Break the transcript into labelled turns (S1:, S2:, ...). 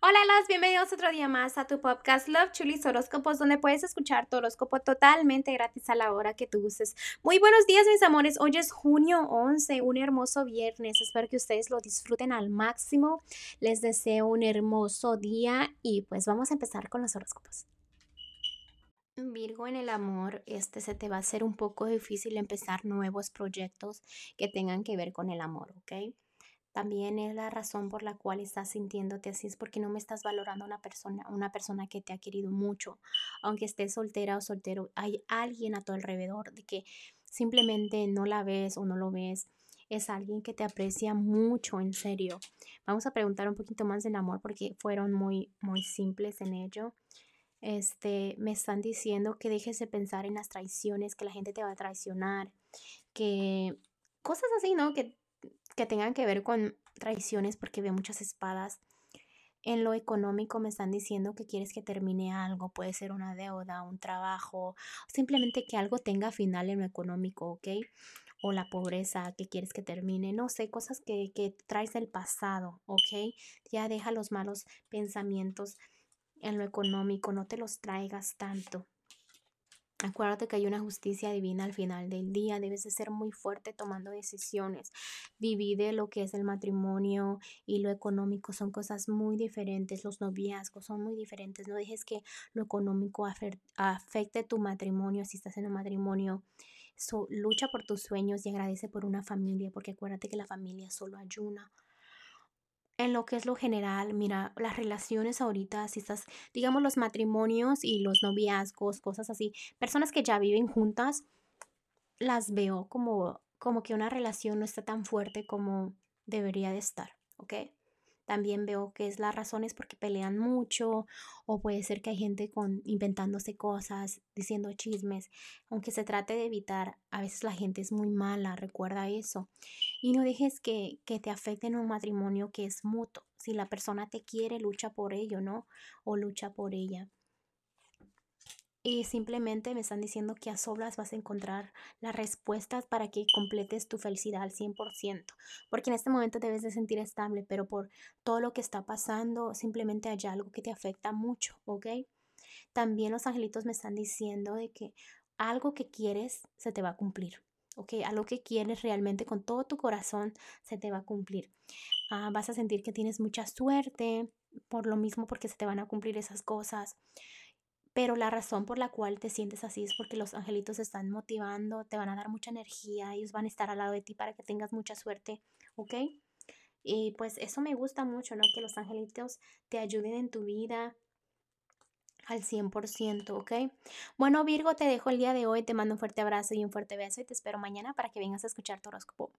S1: Hola, los bienvenidos otro día más a tu podcast Love Chulis Horóscopos, donde puedes escuchar tu horóscopo totalmente gratis a la hora que tú uses. Muy buenos días, mis amores. Hoy es junio 11, un hermoso viernes. Espero que ustedes lo disfruten al máximo. Les deseo un hermoso día y pues vamos a empezar con los horóscopos. Virgo en el amor, este se te va a hacer un poco difícil empezar nuevos proyectos que tengan que ver con el amor, ¿ok? También es la razón por la cual estás sintiéndote así, es porque no me estás valorando a una persona, una persona que te ha querido mucho. Aunque estés soltera o soltero, hay alguien a tu alrededor de que simplemente no la ves o no lo ves. Es alguien que te aprecia mucho, en serio. Vamos a preguntar un poquito más del amor porque fueron muy, muy simples en ello. Este, me están diciendo que dejes de pensar en las traiciones, que la gente te va a traicionar, que cosas así, ¿no? Que que tengan que ver con traiciones porque veo muchas espadas. En lo económico me están diciendo que quieres que termine algo, puede ser una deuda, un trabajo, simplemente que algo tenga final en lo económico, ¿ok? O la pobreza que quieres que termine, no sé, cosas que, que traes del pasado, ¿ok? Ya deja los malos pensamientos en lo económico, no te los traigas tanto. Acuérdate que hay una justicia divina al final del día. Debes de ser muy fuerte tomando decisiones. Divide lo que es el matrimonio y lo económico. Son cosas muy diferentes. Los noviazgos son muy diferentes. No dejes que lo económico afecte tu matrimonio si estás en un matrimonio. lucha por tus sueños y agradece por una familia, porque acuérdate que la familia solo ayuna en lo que es lo general, mira, las relaciones ahorita, si estás, digamos, los matrimonios y los noviazgos, cosas así, personas que ya viven juntas, las veo como, como que una relación no está tan fuerte como debería de estar, ¿ok? También veo que es la razón es porque pelean mucho o puede ser que hay gente con inventándose cosas, diciendo chismes. Aunque se trate de evitar, a veces la gente es muy mala, recuerda eso. Y no dejes que, que te afecte en un matrimonio que es mutuo. Si la persona te quiere, lucha por ello, ¿no? O lucha por ella y simplemente me están diciendo que a solas vas a encontrar las respuestas para que completes tu felicidad al 100%, porque en este momento debes de sentir estable, pero por todo lo que está pasando, simplemente hay algo que te afecta mucho, ¿ok? También los angelitos me están diciendo de que algo que quieres se te va a cumplir, ¿ok? Algo que quieres realmente con todo tu corazón se te va a cumplir. Ah, vas a sentir que tienes mucha suerte por lo mismo porque se te van a cumplir esas cosas pero la razón por la cual te sientes así es porque los angelitos están motivando, te van a dar mucha energía, ellos van a estar al lado de ti para que tengas mucha suerte, ¿ok? Y pues eso me gusta mucho, ¿no? Que los angelitos te ayuden en tu vida al 100%, ¿ok? Bueno, Virgo, te dejo el día de hoy, te mando un fuerte abrazo y un fuerte beso y te espero mañana para que vengas a escuchar tu horóscopo.